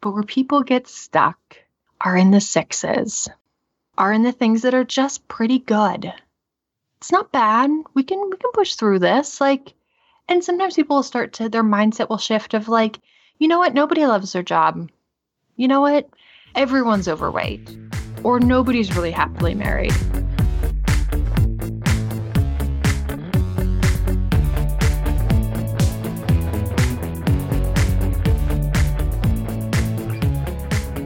But where people get stuck are in the sixes, are in the things that are just pretty good. It's not bad. We can we can push through this. Like and sometimes people will start to their mindset will shift of like, you know what, nobody loves their job. You know what? Everyone's overweight. Or nobody's really happily married.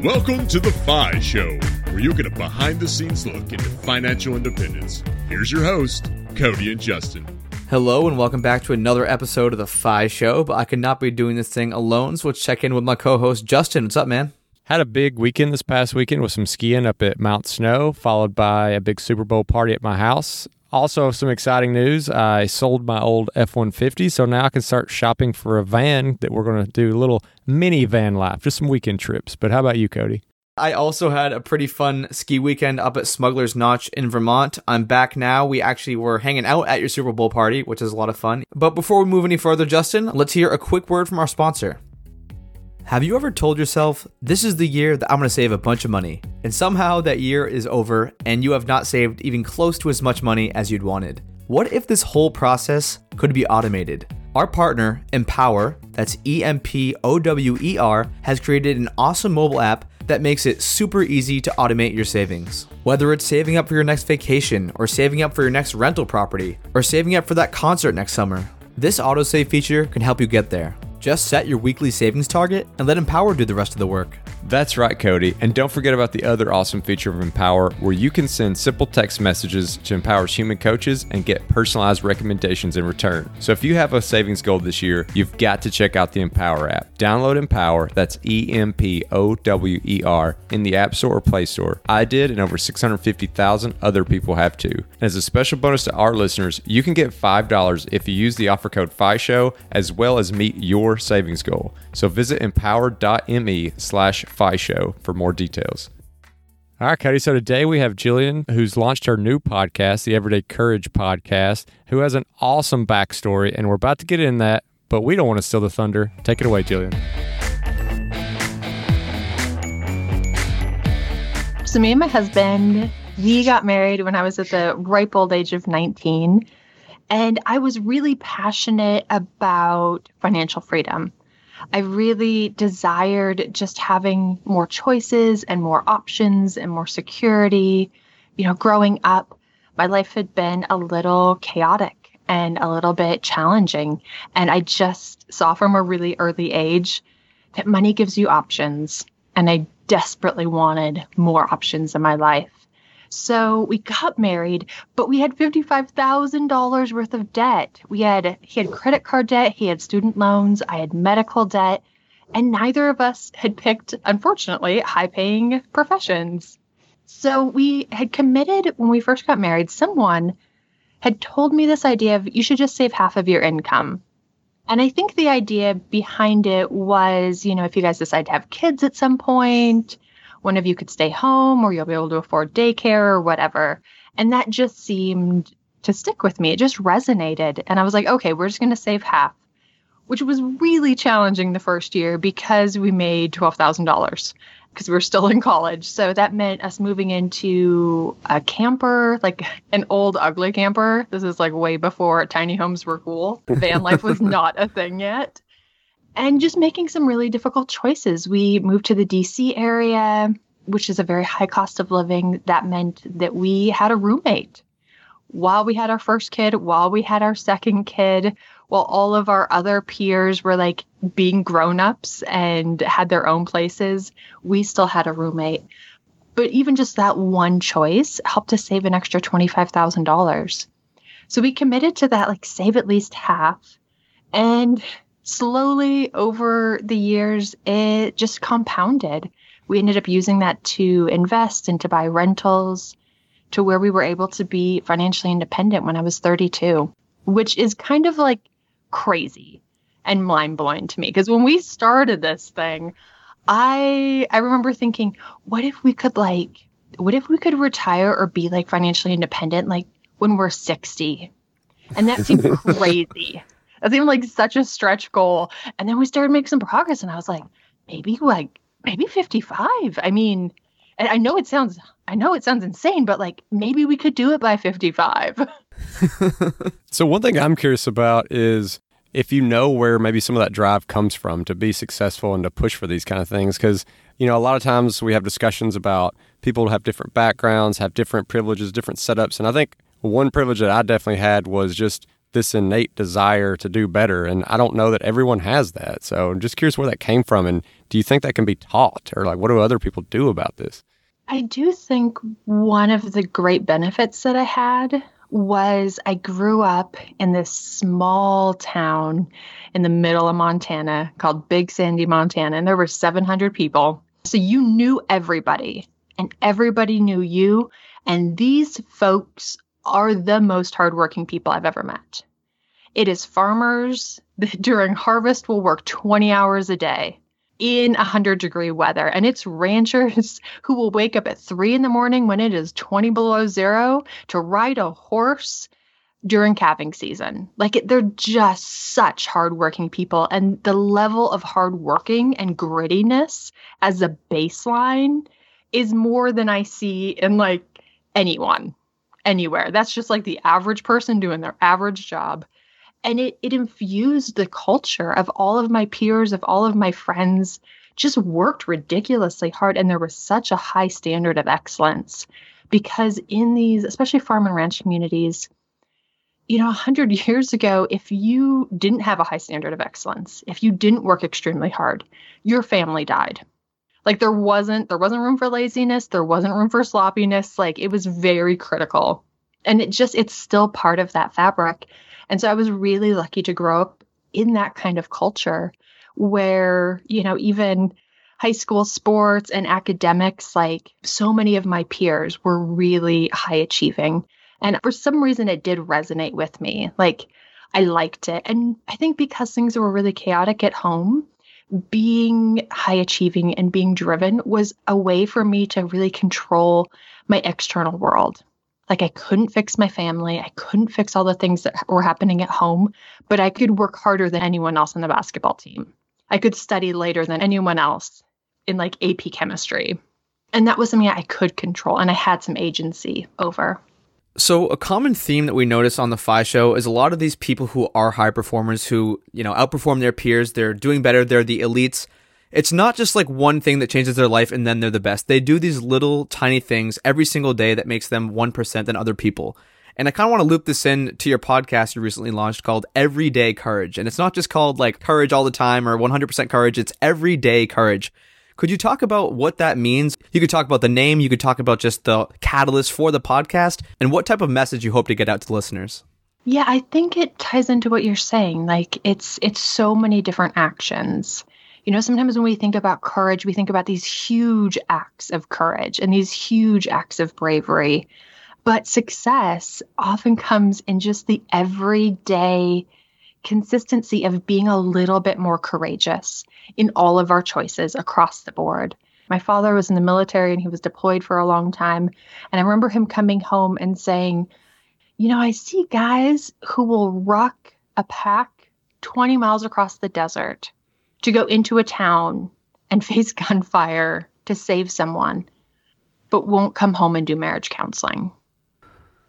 Welcome to the FI Show, where you get a behind the scenes look into financial independence. Here's your host, Cody and Justin. Hello, and welcome back to another episode of the FI Show. But I could not be doing this thing alone, so let's check in with my co host, Justin. What's up, man? Had a big weekend this past weekend with some skiing up at Mount Snow, followed by a big Super Bowl party at my house. Also, some exciting news. I sold my old F 150, so now I can start shopping for a van that we're going to do a little mini van life, just some weekend trips. But how about you, Cody? I also had a pretty fun ski weekend up at Smuggler's Notch in Vermont. I'm back now. We actually were hanging out at your Super Bowl party, which is a lot of fun. But before we move any further, Justin, let's hear a quick word from our sponsor. Have you ever told yourself, this is the year that I'm going to save a bunch of money? And somehow that year is over and you have not saved even close to as much money as you'd wanted? What if this whole process could be automated? Our partner, Empower, that's E M P O W E R, has created an awesome mobile app that makes it super easy to automate your savings. Whether it's saving up for your next vacation, or saving up for your next rental property, or saving up for that concert next summer, this autosave feature can help you get there. Just set your weekly savings target and let Empower do the rest of the work. That's right, Cody. And don't forget about the other awesome feature of Empower where you can send simple text messages to Empower's human coaches and get personalized recommendations in return. So if you have a savings goal this year, you've got to check out the Empower app. Download Empower, that's E M P O W E R, in the App Store or Play Store. I did, and over 650,000 other people have too. And as a special bonus to our listeners, you can get $5 if you use the offer code FISHOW as well as meet your savings goal. So visit empower.me slash FISHOW for more details. All right, Cody. So today we have Jillian, who's launched her new podcast, the Everyday Courage podcast, who has an awesome backstory, and we're about to get in that, but we don't want to steal the thunder. Take it away, Jillian. So, me and my husband, we got married when I was at the ripe old age of 19. And I was really passionate about financial freedom. I really desired just having more choices and more options and more security. You know, growing up, my life had been a little chaotic and a little bit challenging. And I just saw from a really early age that money gives you options. And I desperately wanted more options in my life. So we got married, but we had $55,000 worth of debt. We had, he had credit card debt, he had student loans, I had medical debt, and neither of us had picked, unfortunately, high paying professions. So we had committed when we first got married, someone had told me this idea of you should just save half of your income. And I think the idea behind it was, you know, if you guys decide to have kids at some point, one of you could stay home or you'll be able to afford daycare or whatever. And that just seemed to stick with me. It just resonated. And I was like, okay, we're just going to save half, which was really challenging the first year because we made $12,000 because we were still in college. So that meant us moving into a camper, like an old ugly camper. This is like way before tiny homes were cool. Van life was not a thing yet and just making some really difficult choices. We moved to the DC area, which is a very high cost of living. That meant that we had a roommate while we had our first kid, while we had our second kid, while all of our other peers were like being grown ups and had their own places, we still had a roommate. But even just that one choice helped us save an extra $25,000. So we committed to that, like save at least half. And slowly over the years, it just compounded. We ended up using that to invest and to buy rentals to where we were able to be financially independent when I was 32, which is kind of like crazy and mind blowing to me. Because when we started this thing, I I remember thinking, what if we could like, what if we could retire or be like financially independent like when we're 60? And that seemed crazy. That seemed like such a stretch goal. And then we started making some progress, and I was like, maybe like maybe 55. I mean, and I know it sounds I know it sounds insane, but like maybe we could do it by 55. so one thing I'm curious about is if you know where maybe some of that drive comes from to be successful and to push for these kind of things because you know a lot of times we have discussions about people have different backgrounds have different privileges different setups and i think one privilege that i definitely had was just this innate desire to do better and i don't know that everyone has that so i'm just curious where that came from and do you think that can be taught or like what do other people do about this i do think one of the great benefits that i had was I grew up in this small town in the middle of Montana called Big Sandy, Montana, and there were 700 people. So you knew everybody, and everybody knew you. And these folks are the most hardworking people I've ever met. It is farmers that during harvest will work 20 hours a day in 100 degree weather. And it's ranchers who will wake up at three in the morning when it is 20 below zero to ride a horse during calving season. Like they're just such hardworking people. And the level of hardworking and grittiness as a baseline is more than I see in like anyone anywhere. That's just like the average person doing their average job. And it it infused the culture of all of my peers of all of my friends just worked ridiculously hard and there was such a high standard of excellence. Because in these especially farm and ranch communities you know 100 years ago if you didn't have a high standard of excellence if you didn't work extremely hard your family died like there wasn't there wasn't room for laziness there wasn't room for sloppiness like it was very critical and it just it's still part of that fabric and so I was really lucky to grow up in that kind of culture where, you know, even high school sports and academics, like so many of my peers were really high achieving. And for some reason, it did resonate with me. Like, I liked it. And I think because things were really chaotic at home, being high achieving and being driven was a way for me to really control my external world. Like I couldn't fix my family. I couldn't fix all the things that were happening at home, but I could work harder than anyone else on the basketball team. I could study later than anyone else in like AP chemistry. And that was something I could control and I had some agency over. So a common theme that we notice on the FI show is a lot of these people who are high performers who, you know, outperform their peers, they're doing better, they're the elites it's not just like one thing that changes their life and then they're the best. They do these little tiny things every single day that makes them 1% than other people. And I kind of want to loop this in to your podcast you recently launched called Everyday Courage. And it's not just called like courage all the time or 100% courage, it's everyday courage. Could you talk about what that means? You could talk about the name, you could talk about just the catalyst for the podcast, and what type of message you hope to get out to listeners. Yeah, I think it ties into what you're saying. Like it's it's so many different actions. You know, sometimes when we think about courage, we think about these huge acts of courage and these huge acts of bravery. But success often comes in just the everyday consistency of being a little bit more courageous in all of our choices across the board. My father was in the military and he was deployed for a long time. And I remember him coming home and saying, You know, I see guys who will ruck a pack 20 miles across the desert to go into a town and face gunfire to save someone, but won't come home and do marriage counseling.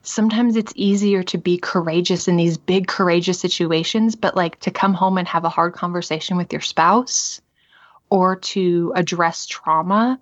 Sometimes it's easier to be courageous in these big, courageous situations, but like to come home and have a hard conversation with your spouse or to address trauma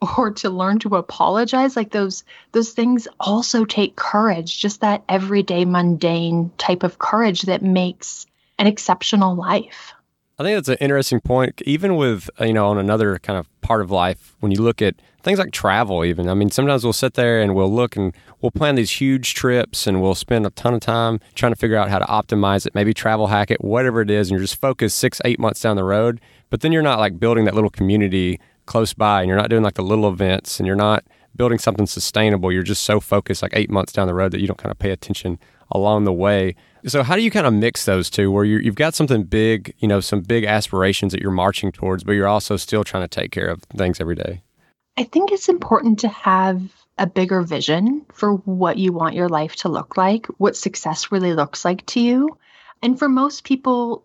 or to learn to apologize like those those things also take courage just that everyday mundane type of courage that makes an exceptional life I think that's an interesting point. Even with, uh, you know, on another kind of part of life, when you look at things like travel, even, I mean, sometimes we'll sit there and we'll look and we'll plan these huge trips and we'll spend a ton of time trying to figure out how to optimize it, maybe travel hack it, whatever it is. And you're just focused six, eight months down the road. But then you're not like building that little community close by and you're not doing like the little events and you're not building something sustainable. You're just so focused like eight months down the road that you don't kind of pay attention along the way. So how do you kind of mix those two where you have got something big, you know, some big aspirations that you're marching towards, but you're also still trying to take care of things every day? I think it's important to have a bigger vision for what you want your life to look like, what success really looks like to you. And for most people,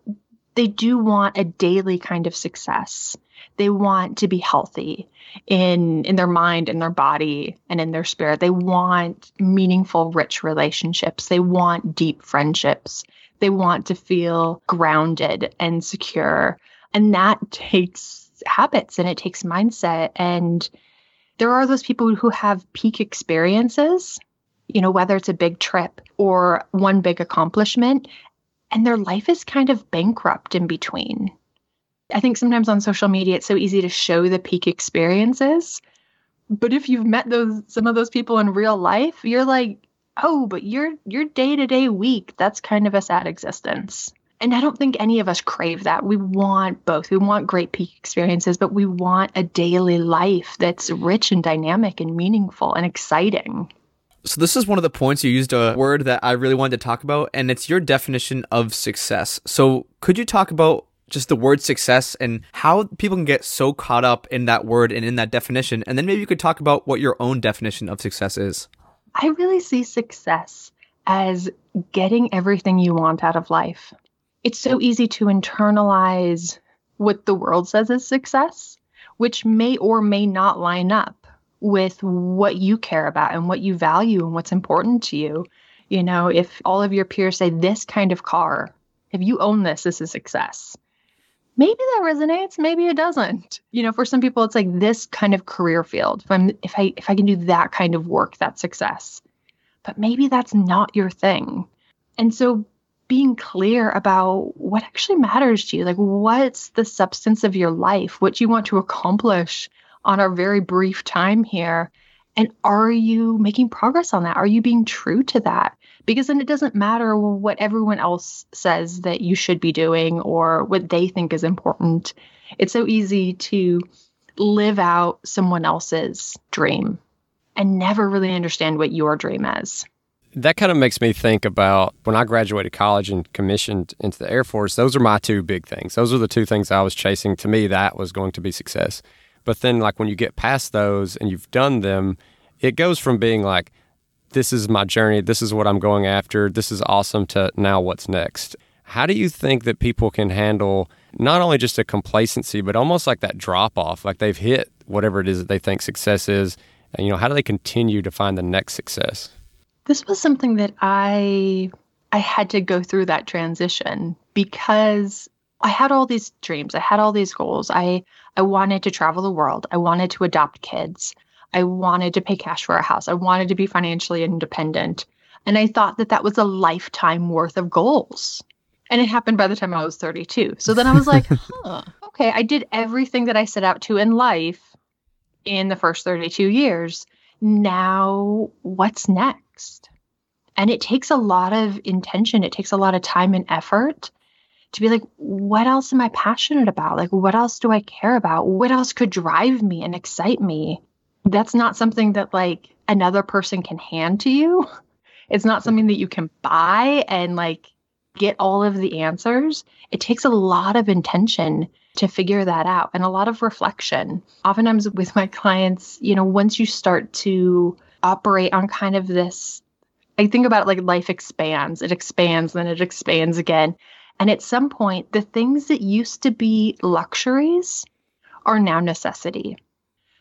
they do want a daily kind of success. They want to be healthy in in their mind, in their body, and in their spirit. They want meaningful, rich relationships. They want deep friendships. They want to feel grounded and secure. And that takes habits and it takes mindset. And there are those people who have peak experiences, you know, whether it's a big trip or one big accomplishment, and their life is kind of bankrupt in between. I think sometimes on social media it's so easy to show the peak experiences. But if you've met those some of those people in real life, you're like, "Oh, but your your day-to-day week, that's kind of a sad existence." And I don't think any of us crave that. We want both. We want great peak experiences, but we want a daily life that's rich and dynamic and meaningful and exciting. So this is one of the points you used a word that I really wanted to talk about, and it's your definition of success. So could you talk about just the word success and how people can get so caught up in that word and in that definition? And then maybe you could talk about what your own definition of success is. I really see success as getting everything you want out of life. It's so easy to internalize what the world says is success, which may or may not line up with what you care about and what you value and what's important to you. You know, if all of your peers say this kind of car, if you own this, this is success. Maybe that resonates, maybe it doesn't. You know, for some people it's like this kind of career field. If I'm if I if I can do that kind of work, that's success. But maybe that's not your thing. And so being clear about what actually matters to you, like what's the substance of your life, what you want to accomplish, on our very brief time here. And are you making progress on that? Are you being true to that? Because then it doesn't matter what everyone else says that you should be doing or what they think is important. It's so easy to live out someone else's dream and never really understand what your dream is. That kind of makes me think about when I graduated college and commissioned into the Air Force. Those are my two big things. Those are the two things I was chasing. To me, that was going to be success. But then, like, when you get past those and you've done them, it goes from being like, this is my journey, this is what I'm going after, this is awesome, to now what's next. How do you think that people can handle not only just a complacency, but almost like that drop off? Like they've hit whatever it is that they think success is. And, you know, how do they continue to find the next success? This was something that I I had to go through that transition because I had all these dreams. I had all these goals. I I wanted to travel the world. I wanted to adopt kids. I wanted to pay cash for a house. I wanted to be financially independent. And I thought that that was a lifetime worth of goals. And it happened by the time I was 32. So then I was like, huh, okay, I did everything that I set out to in life in the first 32 years. Now, what's next? And it takes a lot of intention, it takes a lot of time and effort to be like, what else am I passionate about? Like, what else do I care about? What else could drive me and excite me? That's not something that like another person can hand to you. It's not something that you can buy and like get all of the answers. It takes a lot of intention to figure that out and a lot of reflection. Oftentimes with my clients, you know, once you start to operate on kind of this I think about like life expands. It expands, then it expands again. And at some point, the things that used to be luxuries are now necessity.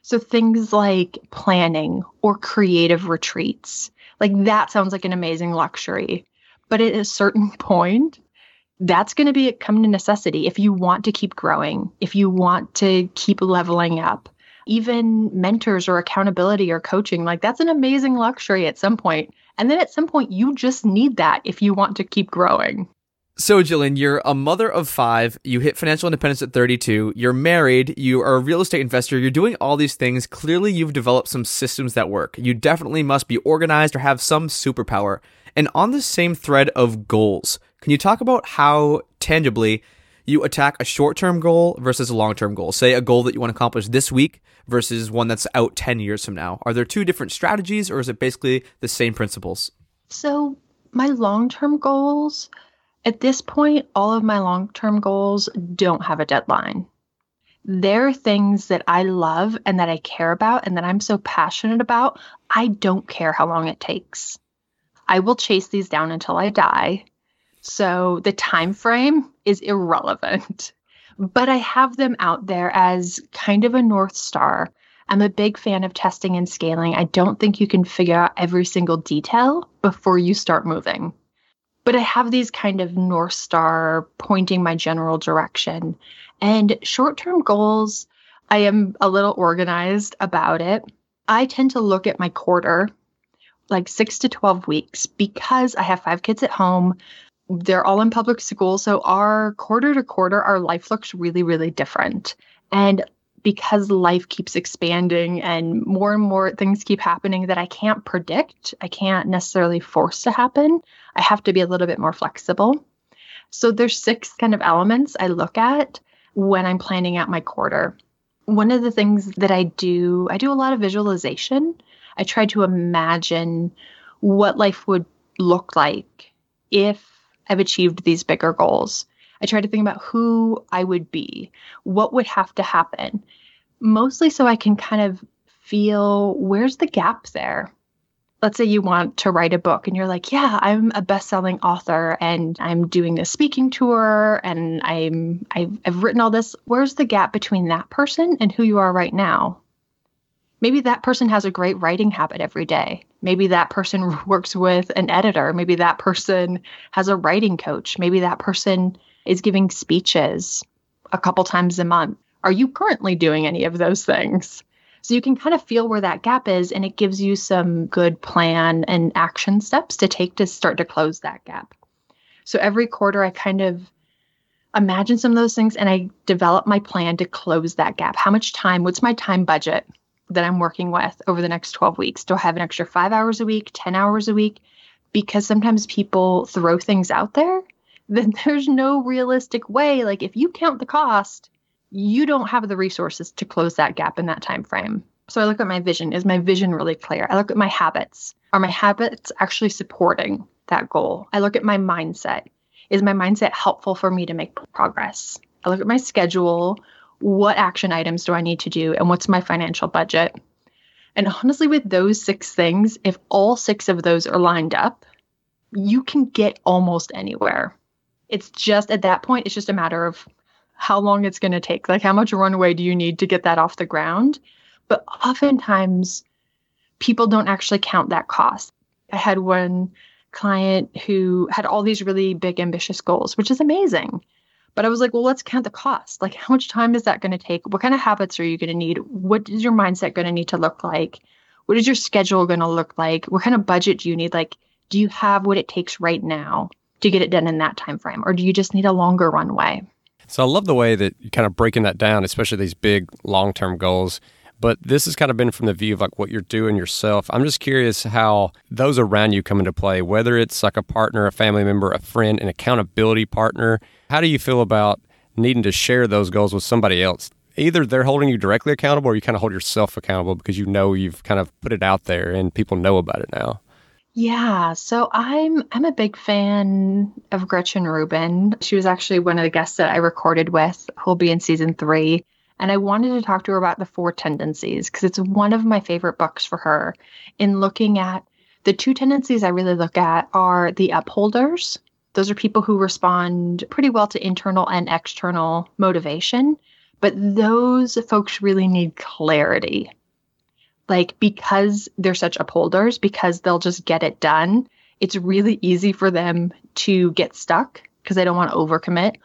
So things like planning or creative retreats, like that sounds like an amazing luxury. But at a certain point, that's going to be come to necessity if you want to keep growing, if you want to keep leveling up. Even mentors or accountability or coaching, like that's an amazing luxury at some point. And then at some point, you just need that if you want to keep growing. So, Jillian, you're a mother of five. You hit financial independence at 32. You're married. You are a real estate investor. You're doing all these things. Clearly, you've developed some systems that work. You definitely must be organized or have some superpower. And on the same thread of goals, can you talk about how tangibly you attack a short term goal versus a long term goal? Say a goal that you want to accomplish this week versus one that's out 10 years from now. Are there two different strategies or is it basically the same principles? So, my long term goals at this point, all of my long term goals don't have a deadline. They're things that I love and that I care about and that I'm so passionate about. I don't care how long it takes. I will chase these down until I die. So the time frame is irrelevant. But I have them out there as kind of a North Star. I'm a big fan of testing and scaling. I don't think you can figure out every single detail before you start moving. But I have these kind of North Star pointing my general direction. And short term goals, I am a little organized about it. I tend to look at my quarter, like six to 12 weeks, because I have five kids at home. They're all in public school. So our quarter to quarter, our life looks really, really different. And because life keeps expanding and more and more things keep happening that I can't predict, I can't necessarily force to happen, I have to be a little bit more flexible. So there's six kind of elements I look at when I'm planning out my quarter. One of the things that I do, I do a lot of visualization. I try to imagine what life would look like if I've achieved these bigger goals. I try to think about who I would be, what would have to happen, mostly so I can kind of feel where's the gap there. Let's say you want to write a book and you're like, yeah, I'm a best-selling author and I'm doing a speaking tour and I'm I've, I've written all this. Where's the gap between that person and who you are right now? Maybe that person has a great writing habit every day. Maybe that person works with an editor. Maybe that person has a writing coach. Maybe that person is giving speeches a couple times a month. Are you currently doing any of those things? So you can kind of feel where that gap is, and it gives you some good plan and action steps to take to start to close that gap. So every quarter, I kind of imagine some of those things and I develop my plan to close that gap. How much time? What's my time budget that I'm working with over the next 12 weeks? Do I have an extra five hours a week, 10 hours a week? Because sometimes people throw things out there then there's no realistic way like if you count the cost you don't have the resources to close that gap in that time frame so i look at my vision. Is my vision really clear? I look at my habits. Are my habits actually supporting that goal? I look at my mindset. Is my mindset helpful for me to make progress? I look at my schedule. What action items do i need to do? And what's my financial budget? And honestly with those six things if all six of those are lined up you can get almost anywhere it's just at that point, it's just a matter of how long it's going to take. Like, how much runway do you need to get that off the ground? But oftentimes, people don't actually count that cost. I had one client who had all these really big, ambitious goals, which is amazing. But I was like, well, let's count the cost. Like, how much time is that going to take? What kind of habits are you going to need? What is your mindset going to need to look like? What is your schedule going to look like? What kind of budget do you need? Like, do you have what it takes right now? To get it done in that time frame or do you just need a longer runway? So i love the way that you're kind of breaking that down especially these big long-term goals. But this has kind of been from the view of like what you're doing yourself. I'm just curious how those around you come into play whether it's like a partner a family member a friend an accountability partner. How do you feel about needing to share those goals with somebody else? Either they're holding you directly accountable or you kind of hold yourself accountable because you know you've kind of put it out there and people know about it now yeah, so I'm I'm a big fan of Gretchen Rubin. She was actually one of the guests that I recorded with, who'll be in season three. And I wanted to talk to her about the four tendencies because it's one of my favorite books for her in looking at the two tendencies I really look at are the upholders. Those are people who respond pretty well to internal and external motivation, but those folks really need clarity like because they're such upholders, because they'll just get it done, it's really easy for them to get stuck because they don't want to overcommit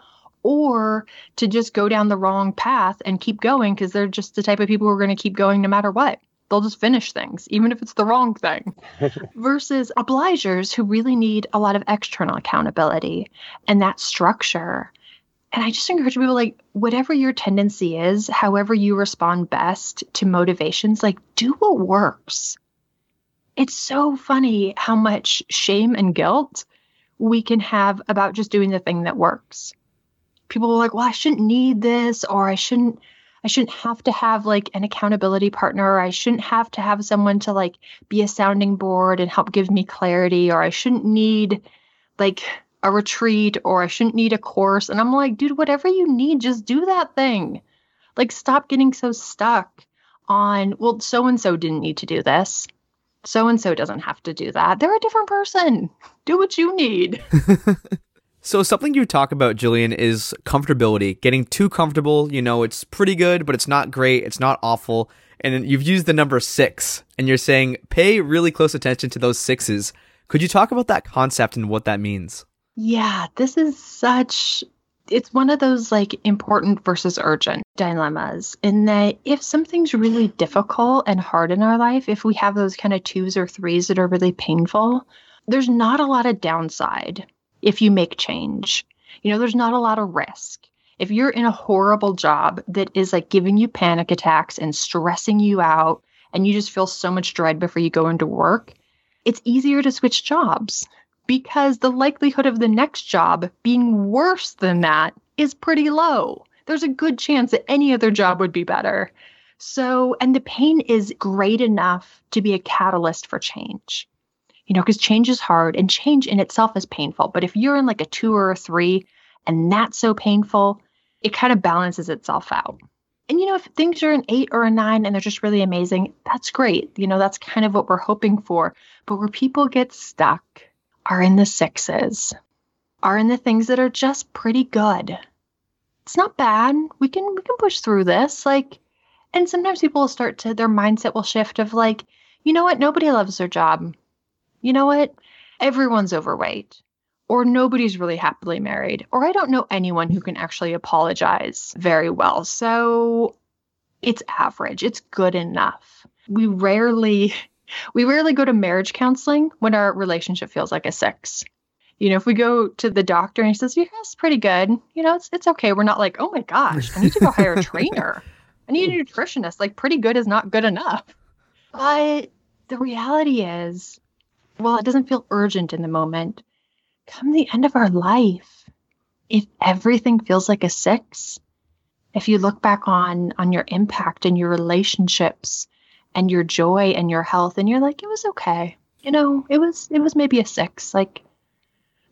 or to just go down the wrong path and keep going because they're just the type of people who are going to keep going no matter what. They'll just finish things, even if it's the wrong thing. Versus obligers who really need a lot of external accountability and that structure and I just encourage people like whatever your tendency is, however you respond best to motivations, like do what works. It's so funny how much shame and guilt we can have about just doing the thing that works. People are like, "Well, I shouldn't need this or I shouldn't I shouldn't have to have like an accountability partner or I shouldn't have to have someone to like be a sounding board and help give me clarity or I shouldn't need like a retreat or I shouldn't need a course. And I'm like, dude, whatever you need, just do that thing. Like, stop getting so stuck on, well, so and so didn't need to do this. So and so doesn't have to do that. They're a different person. Do what you need. So something you talk about, Jillian, is comfortability. Getting too comfortable. You know, it's pretty good, but it's not great. It's not awful. And you've used the number six, and you're saying pay really close attention to those sixes. Could you talk about that concept and what that means? Yeah, this is such it's one of those like important versus urgent dilemmas in that if something's really difficult and hard in our life, if we have those kind of twos or threes that are really painful, there's not a lot of downside if you make change. You know, there's not a lot of risk. If you're in a horrible job that is like giving you panic attacks and stressing you out, and you just feel so much dread before you go into work, it's easier to switch jobs because the likelihood of the next job being worse than that is pretty low. There's a good chance that any other job would be better. So, and the pain is great enough to be a catalyst for change you know, because change is hard and change in itself is painful. But if you're in like a two or a three and that's so painful, it kind of balances itself out. And, you know, if things are an eight or a nine and they're just really amazing, that's great. You know, that's kind of what we're hoping for. But where people get stuck are in the sixes, are in the things that are just pretty good. It's not bad. We can we can push through this. Like, and sometimes people will start to their mindset will shift of like, you know what, nobody loves their job you know what? Everyone's overweight, or nobody's really happily married, or I don't know anyone who can actually apologize very well. So it's average, it's good enough. We rarely we rarely go to marriage counseling when our relationship feels like a six. You know, if we go to the doctor and he says, "Yeah, it's pretty good," you know, it's it's okay. We're not like, "Oh my gosh, I need to go hire a trainer. I need a nutritionist." Like, pretty good is not good enough. But the reality is, well, it doesn't feel urgent in the moment, come the end of our life, if everything feels like a six, if you look back on on your impact and your relationships and your joy and your health and you're like it was okay. You know it was it was maybe a six. Like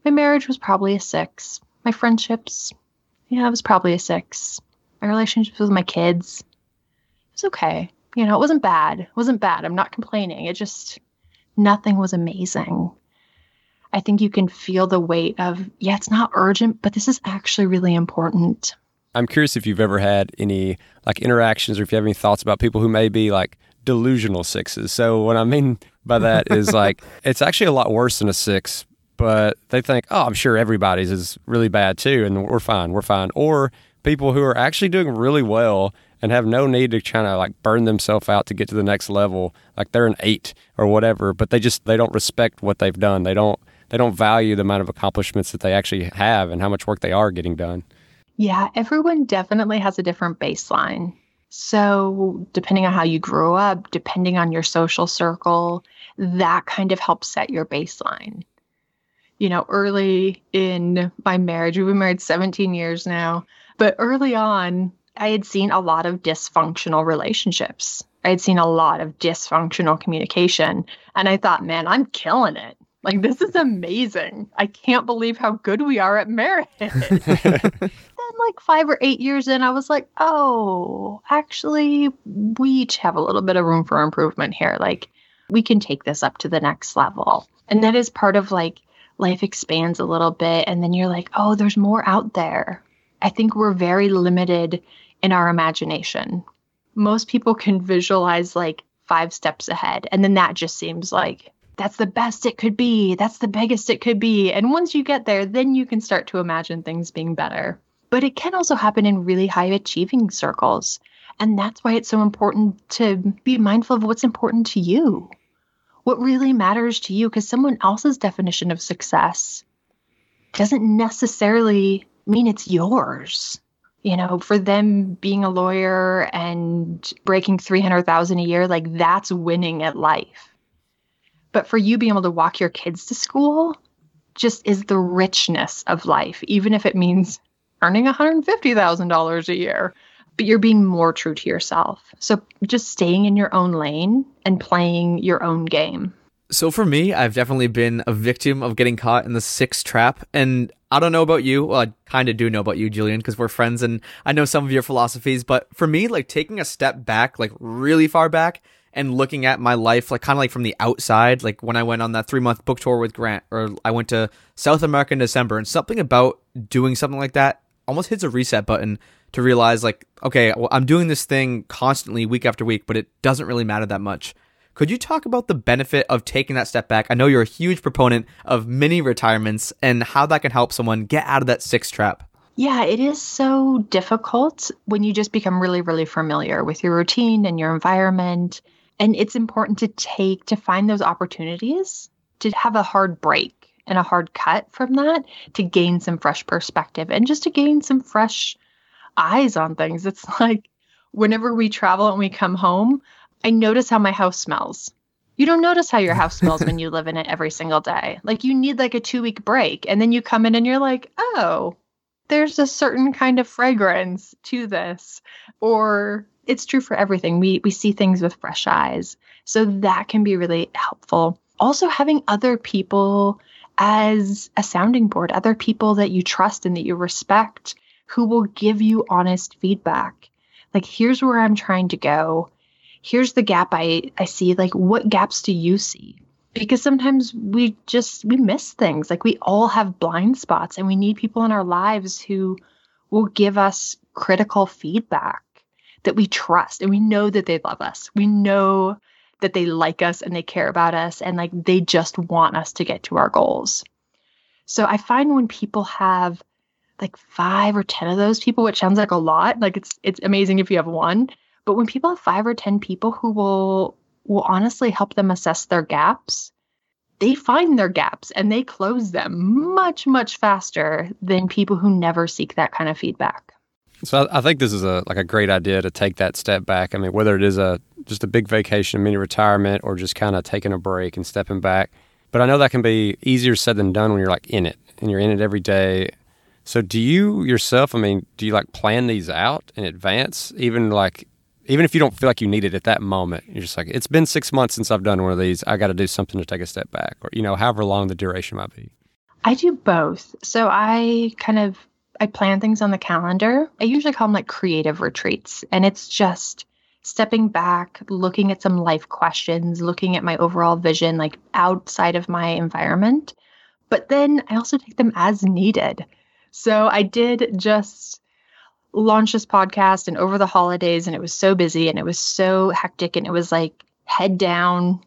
my marriage was probably a six. My friendships yeah it was probably a six. My relationships with my kids it was okay. You know it wasn't bad. It wasn't bad. I'm not complaining. It just nothing was amazing. I think you can feel the weight of, yeah, it's not urgent, but this is actually really important. I'm curious if you've ever had any like interactions or if you have any thoughts about people who may be like delusional sixes. So what I mean by that is like it's actually a lot worse than a six, but they think, oh, I'm sure everybody's is really bad too, and we're fine, we're fine. Or people who are actually doing really well and have no need to kind of like burn themselves out to get to the next level like they're an eight or whatever but they just they don't respect what they've done they don't they don't value the amount of accomplishments that they actually have and how much work they are getting done yeah everyone definitely has a different baseline so depending on how you grew up depending on your social circle that kind of helps set your baseline you know early in my marriage we've been married 17 years now but early on I had seen a lot of dysfunctional relationships. I had seen a lot of dysfunctional communication. And I thought, man, I'm killing it. Like, this is amazing. I can't believe how good we are at marriage. then, like five or eight years in, I was like, oh, actually, we each have a little bit of room for improvement here. Like, we can take this up to the next level. And that is part of like life expands a little bit. And then you're like, oh, there's more out there. I think we're very limited in our imagination. Most people can visualize like five steps ahead, and then that just seems like that's the best it could be. That's the biggest it could be. And once you get there, then you can start to imagine things being better. But it can also happen in really high achieving circles. And that's why it's so important to be mindful of what's important to you, what really matters to you, because someone else's definition of success doesn't necessarily mean it's yours you know, for them being a lawyer and breaking 300,000 a year, like that's winning at life. But for you being able to walk your kids to school just is the richness of life, even if it means earning $150,000 a year, but you're being more true to yourself. So just staying in your own lane and playing your own game. So for me, I've definitely been a victim of getting caught in the six trap. And I don't know about you. Well, I kind of do know about you, Jillian, because we're friends and I know some of your philosophies. But for me, like taking a step back, like really far back, and looking at my life like kind of like from the outside, like when I went on that three month book tour with Grant, or I went to South America in December, and something about doing something like that almost hits a reset button to realize like, okay, well, I'm doing this thing constantly week after week, but it doesn't really matter that much. Could you talk about the benefit of taking that step back? I know you're a huge proponent of mini retirements and how that can help someone get out of that six trap. Yeah, it is so difficult when you just become really, really familiar with your routine and your environment. And it's important to take, to find those opportunities to have a hard break and a hard cut from that to gain some fresh perspective and just to gain some fresh eyes on things. It's like whenever we travel and we come home, I notice how my house smells. You don't notice how your house smells when you live in it every single day. Like you need like a 2 week break and then you come in and you're like, "Oh, there's a certain kind of fragrance to this or it's true for everything. We we see things with fresh eyes. So that can be really helpful. Also having other people as a sounding board other people that you trust and that you respect who will give you honest feedback. Like here's where i'm trying to go. Here's the gap i i see. Like what gaps do you see? Because sometimes we just we miss things. Like we all have blind spots and we need people in our lives who will give us critical feedback that we trust and we know that they love us we know that they like us and they care about us and like they just want us to get to our goals so i find when people have like five or ten of those people which sounds like a lot like it's it's amazing if you have one but when people have five or ten people who will will honestly help them assess their gaps, they find their gaps and they close them much, much faster than people who never seek that kind of feedback. So I think this is a like a great idea to take that step back. I mean, whether it is a just a big vacation, a mini retirement, or just kind of taking a break and stepping back. But I know that can be easier said than done when you're like in it and you're in it every day. So do you yourself? I mean, do you like plan these out in advance, even like even if you don't feel like you need it at that moment, you're just like, it's been six months since I've done one of these. I got to do something to take a step back, or you know, however long the duration might be. I do both. So I kind of I plan things on the calendar. I usually call them like creative retreats, and it's just stepping back, looking at some life questions, looking at my overall vision, like outside of my environment. But then I also take them as needed. So I did just launched this podcast and over the holidays and it was so busy and it was so hectic and it was like head down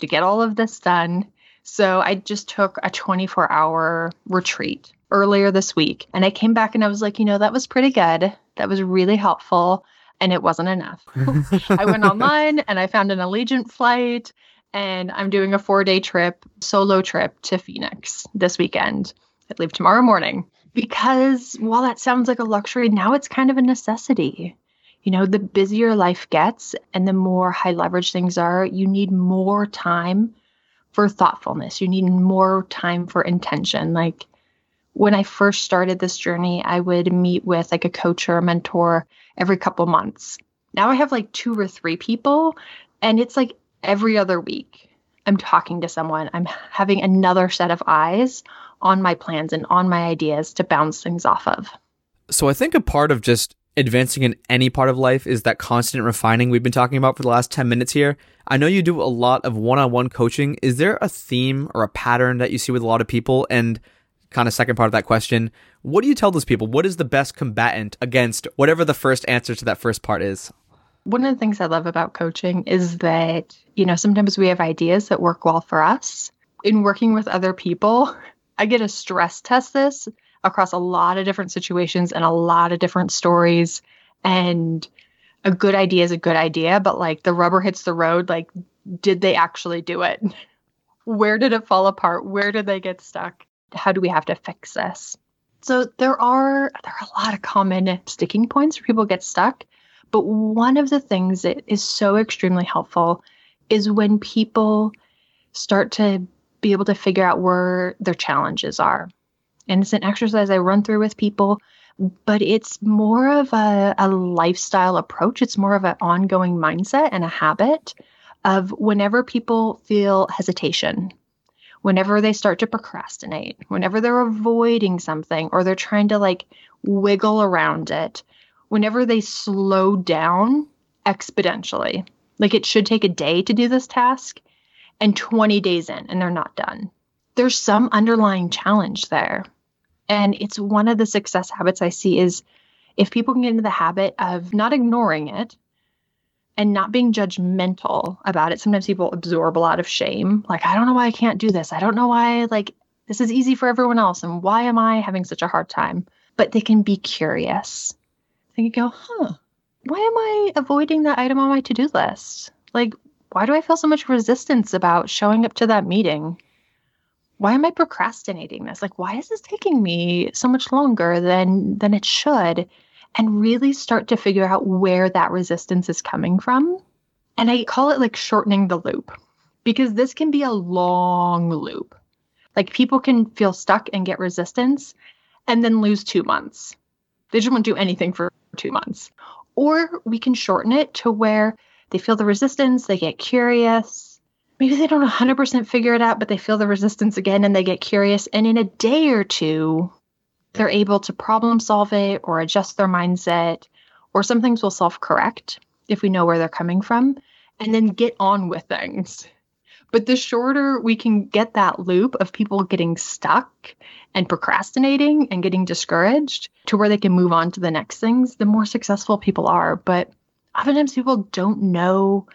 to get all of this done. So I just took a 24 hour retreat earlier this week and I came back and I was like, you know, that was pretty good. That was really helpful and it wasn't enough. I went online and I found an Allegiant flight and I'm doing a 4-day trip, solo trip to Phoenix this weekend. I leave tomorrow morning because while that sounds like a luxury, now it's kind of a necessity. You know, the busier life gets and the more high leverage things are, you need more time for thoughtfulness. You need more time for intention. Like when I first started this journey, I would meet with like a coach or a mentor every couple months. Now I have like two or three people, and it's like every other week. I'm talking to someone, I'm having another set of eyes on my plans and on my ideas to bounce things off of. So I think a part of just advancing in any part of life is that constant refining we've been talking about for the last 10 minutes here. I know you do a lot of one-on-one coaching. Is there a theme or a pattern that you see with a lot of people and kind of second part of that question, what do you tell those people? What is the best combatant against whatever the first answer to that first part is? One of the things I love about coaching is that, you know, sometimes we have ideas that work well for us. In working with other people, I get to stress test this across a lot of different situations and a lot of different stories. And a good idea is a good idea, but like the rubber hits the road, like, did they actually do it? Where did it fall apart? Where did they get stuck? How do we have to fix this? So there are there are a lot of common sticking points where people get stuck. But one of the things that is so extremely helpful is when people start to be able to figure out where their challenges are. And it's an exercise I run through with people, but it's more of a, a lifestyle approach. It's more of an ongoing mindset and a habit of whenever people feel hesitation, whenever they start to procrastinate, whenever they're avoiding something or they're trying to like wiggle around it, whenever they slow down exponentially, Like it should take a day to do this task and 20 days in and they're not done. There's some underlying challenge there. And it's one of the success habits I see is if people can get into the habit of not ignoring it and not being judgmental about it. Sometimes people absorb a lot of shame. Like, I don't know why I can't do this. I don't know why, like, this is easy for everyone else. And why am I having such a hard time? But they can be curious. They can go, huh, why am I avoiding that item on my to do list? Like, why do I feel so much resistance about showing up to that meeting? Why am I procrastinating this? Like, why is this taking me so much longer than than it should? And really start to figure out where that resistance is coming from. And I call it like shortening the loop because this can be a long loop. Like people can feel stuck and get resistance and then lose two months. They just won't do anything for two months. Or we can shorten it to where they feel the resistance, they get curious. Maybe they don't 100% figure it out, but they feel the resistance again and they get curious. And in a day or two, they're able to problem solve it or adjust their mindset, or some things will self correct if we know where they're coming from, and then get on with things. But the shorter we can get that loop of people getting stuck and procrastinating and getting discouraged to where they can move on to the next things, the more successful people are. But oftentimes people don't know,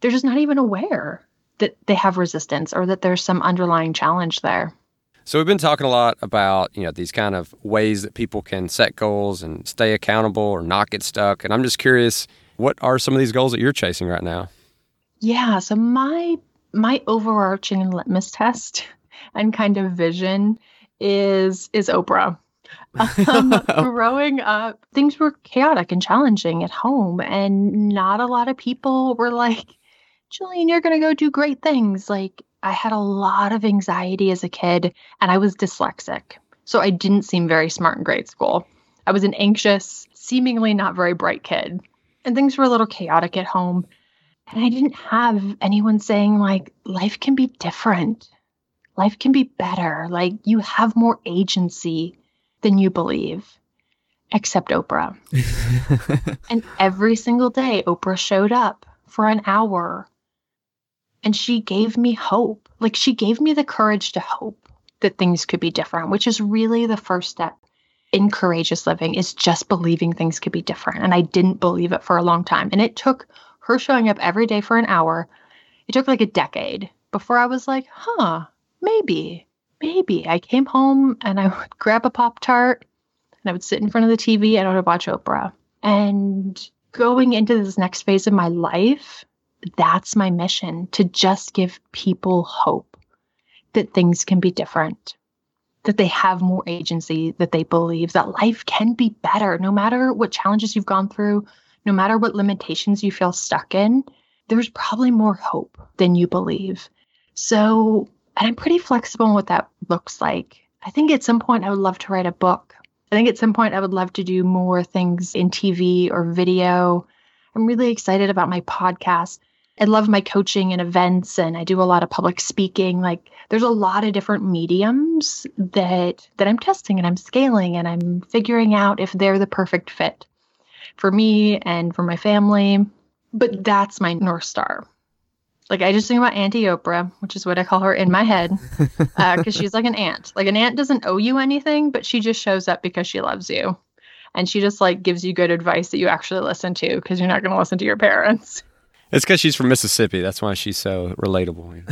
they're just not even aware that they have resistance or that there's some underlying challenge there. So we've been talking a lot about, you know, these kind of ways that people can set goals and stay accountable or not get stuck. And I'm just curious, what are some of these goals that you're chasing right now? Yeah, so my my overarching litmus test and kind of vision is is Oprah. Um, growing up, things were chaotic and challenging at home, and not a lot of people were like, "Jillian, you're going to go do great things." Like I had a lot of anxiety as a kid, and I was dyslexic, so I didn't seem very smart in grade school. I was an anxious, seemingly not very bright kid, and things were a little chaotic at home. And I didn't have anyone saying, like, life can be different. Life can be better. Like, you have more agency than you believe, except Oprah. and every single day, Oprah showed up for an hour and she gave me hope. Like, she gave me the courage to hope that things could be different, which is really the first step in courageous living is just believing things could be different. And I didn't believe it for a long time. And it took her showing up every day for an hour, it took like a decade before I was like, huh, maybe, maybe. I came home and I would grab a Pop Tart and I would sit in front of the TV and I would watch Oprah. And going into this next phase of my life, that's my mission to just give people hope that things can be different, that they have more agency, that they believe that life can be better no matter what challenges you've gone through, no matter what limitations you feel stuck in, there's probably more hope than you believe. So, and I'm pretty flexible in what that looks like. I think at some point I would love to write a book. I think at some point I would love to do more things in TV or video. I'm really excited about my podcast. I love my coaching and events and I do a lot of public speaking. Like there's a lot of different mediums that that I'm testing and I'm scaling and I'm figuring out if they're the perfect fit for me and for my family. But that's my North Star. Like, I just think about Auntie Oprah, which is what I call her in my head, because uh, she's like an aunt. Like, an aunt doesn't owe you anything, but she just shows up because she loves you. And she just like gives you good advice that you actually listen to because you're not going to listen to your parents. It's because she's from Mississippi. That's why she's so relatable.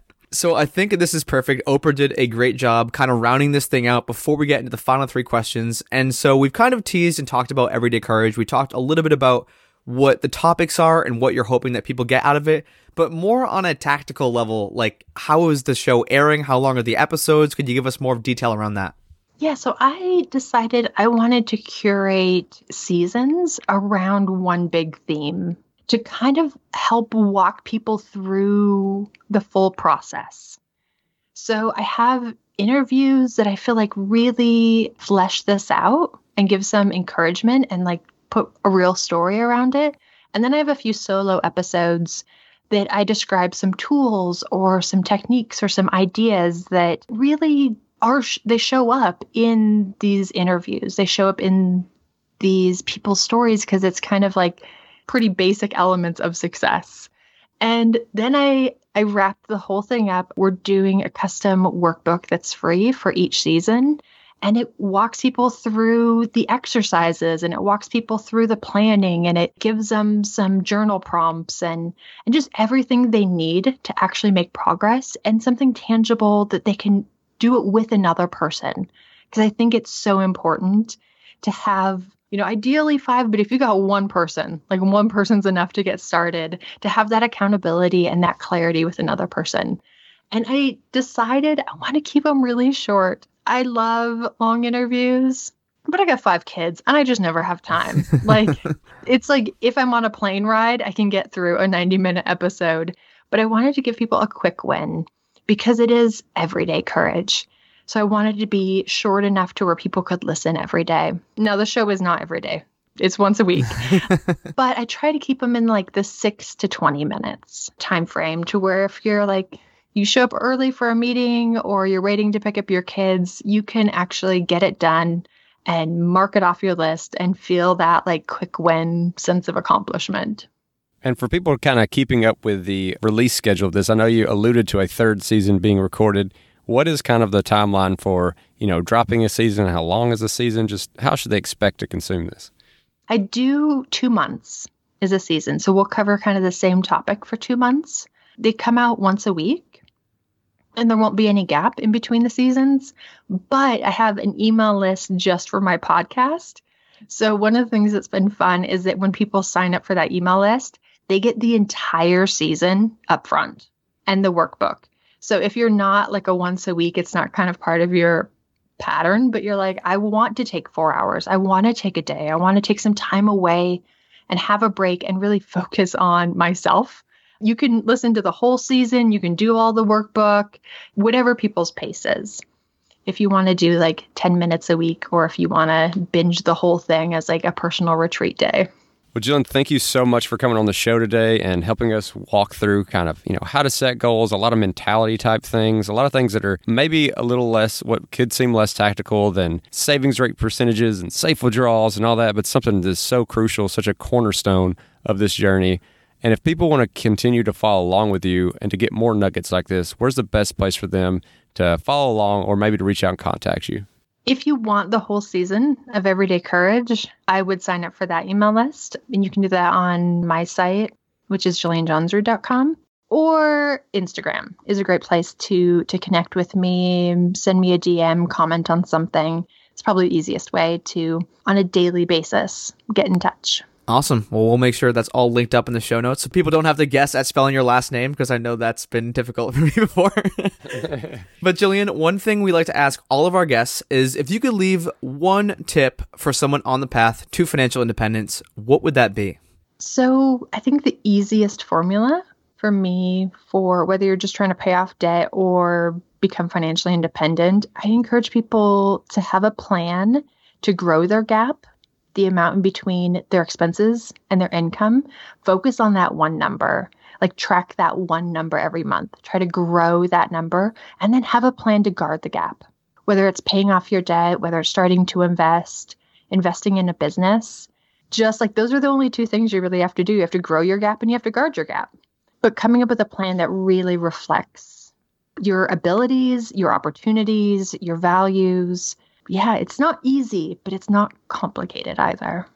So I think this is perfect. Oprah did a great job kind of rounding this thing out before we get into the final three questions. And so we've kind of teased and talked about everyday courage. We talked a little bit about what the topics are and what you're hoping that people get out of it, but more on a tactical level, like how is the show airing? How long are the episodes? Could you give us more detail around that? Yeah, so I decided I wanted to curate seasons around one big theme to kind of help walk people through the full process. So I have interviews that I feel like really flesh this out and give some encouragement and like put a real story around it. And then I have a few solo episodes that I describe some tools or some techniques or some ideas that really are they show up in these interviews. They show up in these people's stories because it's kind of like pretty basic elements of success. And then I I wrapped the whole thing up. We're doing a custom workbook that's free for each season and it walks people through the exercises and it walks people through the planning and it gives them some journal prompts and and just everything they need to actually make progress and something tangible that they can do it with another person because I think it's so important to have you know ideally five but if you got one person like one person's enough to get started to have that accountability and that clarity with another person and I decided I want to keep them really short I love long interviews, but I got five kids and I just never have time. like, it's like if I'm on a plane ride, I can get through a 90 minute episode, but I wanted to give people a quick win because it is everyday courage. So I wanted to be short enough to where people could listen every day. Now, the show is not every day. It's once a week. but I try to keep them in like the 6 to 20 minutes time frame to where if you're like you show up early for a meeting or you're waiting to pick up your kids, you can actually get it done and mark it off your list and feel that like quick win sense of accomplishment. And for people kind of keeping up with the release schedule of this, I know you alluded to a third season being recorded. What is kind of the timeline for, you know, dropping a season? How long is a season? Just how should they expect to consume this? I do two months is a season. So we'll cover kind of the same topic for two months. They come out once a week and there won't be any gap in between the seasons. But I have an email list just for my podcast. So, one of the things that's been fun is that when people sign up for that email list, they get the entire season up front and the workbook. So, if you're not like a once a week, it's not kind of part of your pattern, but you're like, I want to take four hours. I want to take a day. I want to take some time away and have a break and really focus on myself you can listen to the whole season, you can do all the workbook, whatever people's pace is. If you want to do like 10 minutes a week, or if you want to binge the whole thing as like a personal retreat day. Well, Jillian, thank you so much for coming on the show today and helping us walk through kind of, you know, how to set goals, a lot of mentality type things, a lot of things that are maybe a little less, what could seem less tactical than savings rate percentages and safe withdrawals and all that, but something that's so crucial, such a cornerstone of this journey. And if people want to continue to follow along with you and to get more nuggets like this, where's the best place for them to follow along or maybe to reach out and contact you? If you want the whole season of Everyday Courage, I would sign up for that email list. And you can do that on my site, which is jillianjohnsrud.com. Or Instagram is a great place to to connect with me, send me a DM, comment on something. It's probably the easiest way to, on a daily basis, get in touch. Awesome. Well, we'll make sure that's all linked up in the show notes so people don't have to guess at spelling your last name because I know that's been difficult for me before. but Jillian, one thing we like to ask all of our guests is if you could leave one tip for someone on the path to financial independence, what would that be? So, I think the easiest formula for me for whether you're just trying to pay off debt or become financially independent, I encourage people to have a plan to grow their gap the amount in between their expenses and their income, focus on that one number. Like track that one number every month. Try to grow that number and then have a plan to guard the gap. Whether it's paying off your debt, whether it's starting to invest, investing in a business, just like those are the only two things you really have to do. You have to grow your gap and you have to guard your gap. But coming up with a plan that really reflects your abilities, your opportunities, your values, yeah, it's not easy, but it's not complicated either.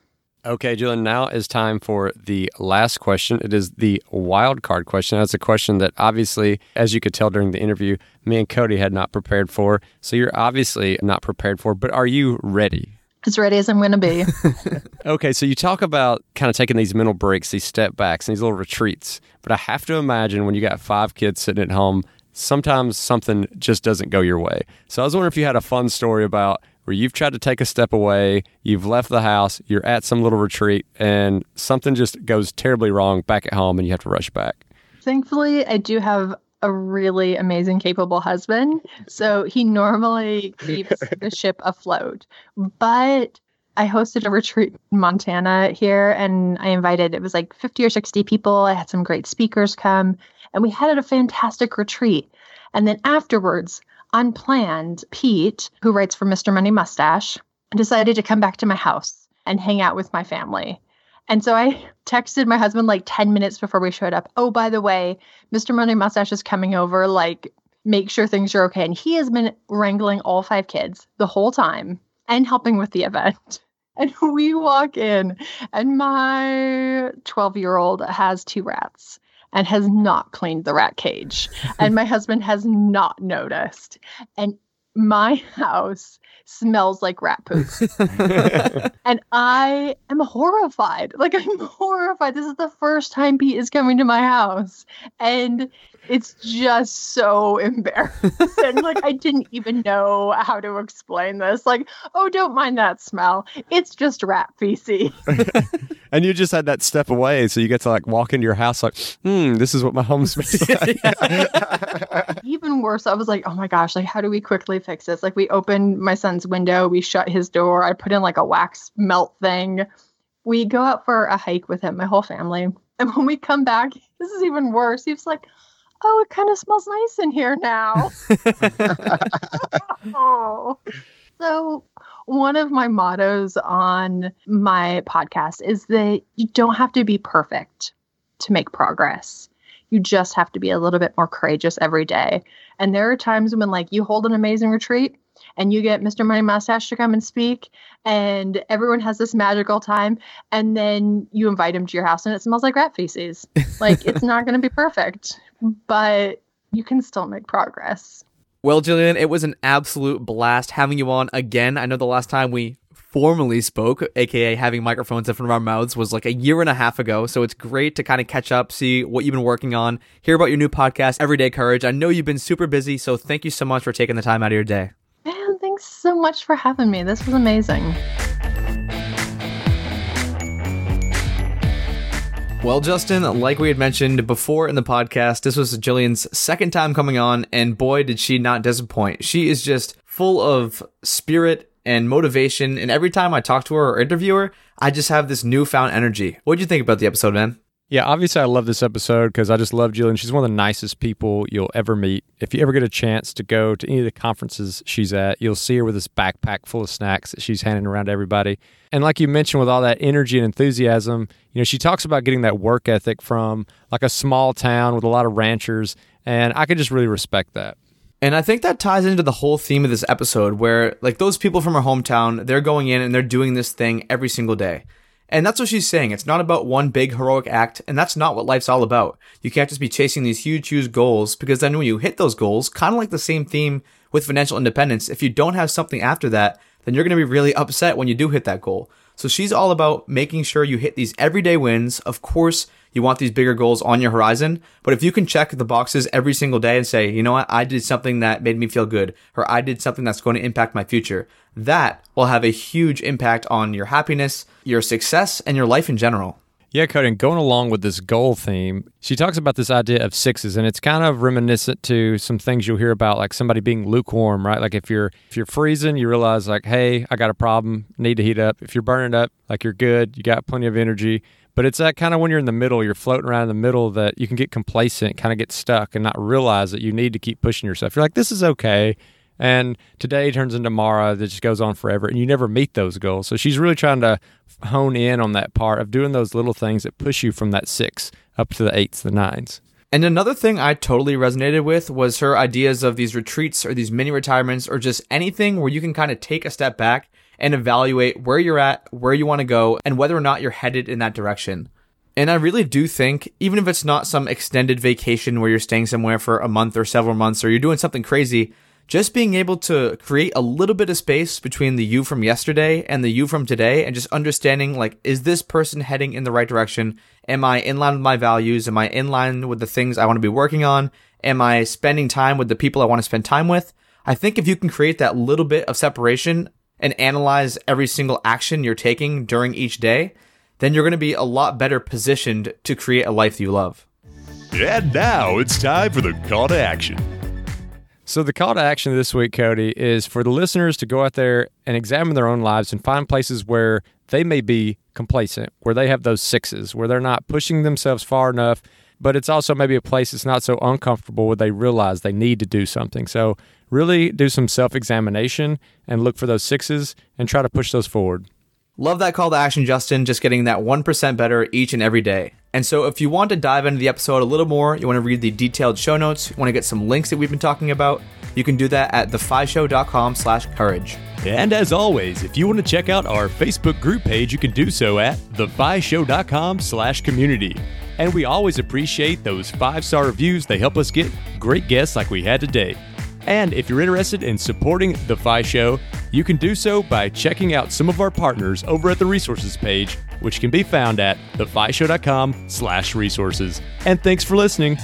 Okay, Jillian, now is time for the last question. It is the wild card question. That's a question that obviously, as you could tell during the interview, me and Cody had not prepared for. So you're obviously not prepared for, but are you ready? As ready as I'm going to be. okay, so you talk about kind of taking these mental breaks, these step backs, and these little retreats. But I have to imagine when you got five kids sitting at home, sometimes something just doesn't go your way. So I was wondering if you had a fun story about where you've tried to take a step away, you've left the house, you're at some little retreat, and something just goes terribly wrong back at home and you have to rush back. Thankfully, I do have a really amazing, capable husband. So he normally keeps the ship afloat. But I hosted a retreat in Montana here and I invited, it was like 50 or 60 people. I had some great speakers come and we had a fantastic retreat. And then afterwards, unplanned, Pete, who writes for Mr. Money Mustache, decided to come back to my house and hang out with my family. And so I texted my husband like 10 minutes before we showed up. Oh, by the way, Mr. Money Mustache is coming over. Like, make sure things are okay. And he has been wrangling all five kids the whole time and helping with the event. And we walk in, and my 12 year old has two rats and has not cleaned the rat cage. and my husband has not noticed. And my house smells like rat poop. and I am horrified. Like, I'm horrified. This is the first time Pete is coming to my house. And it's just so embarrassing. like, I didn't even know how to explain this. Like, oh, don't mind that smell. It's just rat feces. and you just had that step away. So you get to like walk into your house, like, hmm, this is what my home smells like. even worse, I was like, oh my gosh, like, how do we quickly fix this? Like, we opened my son's window, we shut his door, I put in like a wax melt thing. We go out for a hike with him, my whole family. And when we come back, this is even worse. He's like, oh, it kind of smells nice in here now. oh. So, one of my mottos on my podcast is that you don't have to be perfect to make progress. You just have to be a little bit more courageous every day. And there are times when, like, you hold an amazing retreat and you get Mr. Money Mustache to come and speak, and everyone has this magical time, and then you invite him to your house and it smells like rat feces. Like, it's not going to be perfect, but you can still make progress. Well, Jillian, it was an absolute blast having you on again. I know the last time we formally spoke, aka having microphones in front of our mouths, was like a year and a half ago. So it's great to kind of catch up, see what you've been working on, hear about your new podcast, Everyday Courage. I know you've been super busy, so thank you so much for taking the time out of your day. Thanks so much for having me. This was amazing. Well, Justin, like we had mentioned before in the podcast, this was Jillian's second time coming on, and boy, did she not disappoint. She is just full of spirit and motivation, and every time I talk to her or interview her, I just have this newfound energy. What do you think about the episode, man? Yeah, obviously, I love this episode because I just love Jillian. She's one of the nicest people you'll ever meet. If you ever get a chance to go to any of the conferences she's at, you'll see her with this backpack full of snacks that she's handing around to everybody. And like you mentioned, with all that energy and enthusiasm, you know, she talks about getting that work ethic from like a small town with a lot of ranchers. And I could just really respect that. And I think that ties into the whole theme of this episode where, like, those people from her hometown, they're going in and they're doing this thing every single day. And that's what she's saying. It's not about one big heroic act, and that's not what life's all about. You can't just be chasing these huge, huge goals, because then when you hit those goals, kind of like the same theme with financial independence, if you don't have something after that, then you're going to be really upset when you do hit that goal. So she's all about making sure you hit these everyday wins. Of course, you want these bigger goals on your horizon, but if you can check the boxes every single day and say, you know what, I did something that made me feel good, or I did something that's going to impact my future, that will have a huge impact on your happiness, your success, and your life in general. Yeah, Cody, going along with this goal theme, she talks about this idea of sixes, and it's kind of reminiscent to some things you'll hear about, like somebody being lukewarm, right? Like if you're if you're freezing, you realize like, hey, I got a problem, need to heat up. If you're burning up, like you're good, you got plenty of energy. But it's that kind of when you're in the middle, you're floating around in the middle that you can get complacent, kind of get stuck, and not realize that you need to keep pushing yourself. You're like, this is okay. And today turns into tomorrow that just goes on forever, and you never meet those goals. So she's really trying to hone in on that part of doing those little things that push you from that six up to the eights, the nines. And another thing I totally resonated with was her ideas of these retreats or these mini retirements or just anything where you can kind of take a step back and evaluate where you're at, where you want to go, and whether or not you're headed in that direction. And I really do think, even if it's not some extended vacation where you're staying somewhere for a month or several months or you're doing something crazy, just being able to create a little bit of space between the you from yesterday and the you from today and just understanding like is this person heading in the right direction? Am i in line with my values? Am i in line with the things i want to be working on? Am i spending time with the people i want to spend time with? I think if you can create that little bit of separation and analyze every single action you're taking during each day then you're going to be a lot better positioned to create a life you love. And now it's time for the call to action so, the call to action this week, Cody, is for the listeners to go out there and examine their own lives and find places where they may be complacent, where they have those sixes, where they're not pushing themselves far enough, but it's also maybe a place that's not so uncomfortable where they realize they need to do something. So, really do some self examination and look for those sixes and try to push those forward. Love that call to action, Justin, just getting that 1% better each and every day. And so if you want to dive into the episode a little more, you want to read the detailed show notes, you want to get some links that we've been talking about, you can do that at thefishow.com slash courage. And as always, if you want to check out our Facebook group page, you can do so at thefishow.com slash community. And we always appreciate those five-star reviews. They help us get great guests like we had today. And if you're interested in supporting The Fi Show, you can do so by checking out some of our partners over at the resources page, which can be found at thefishow.com slash resources. And thanks for listening.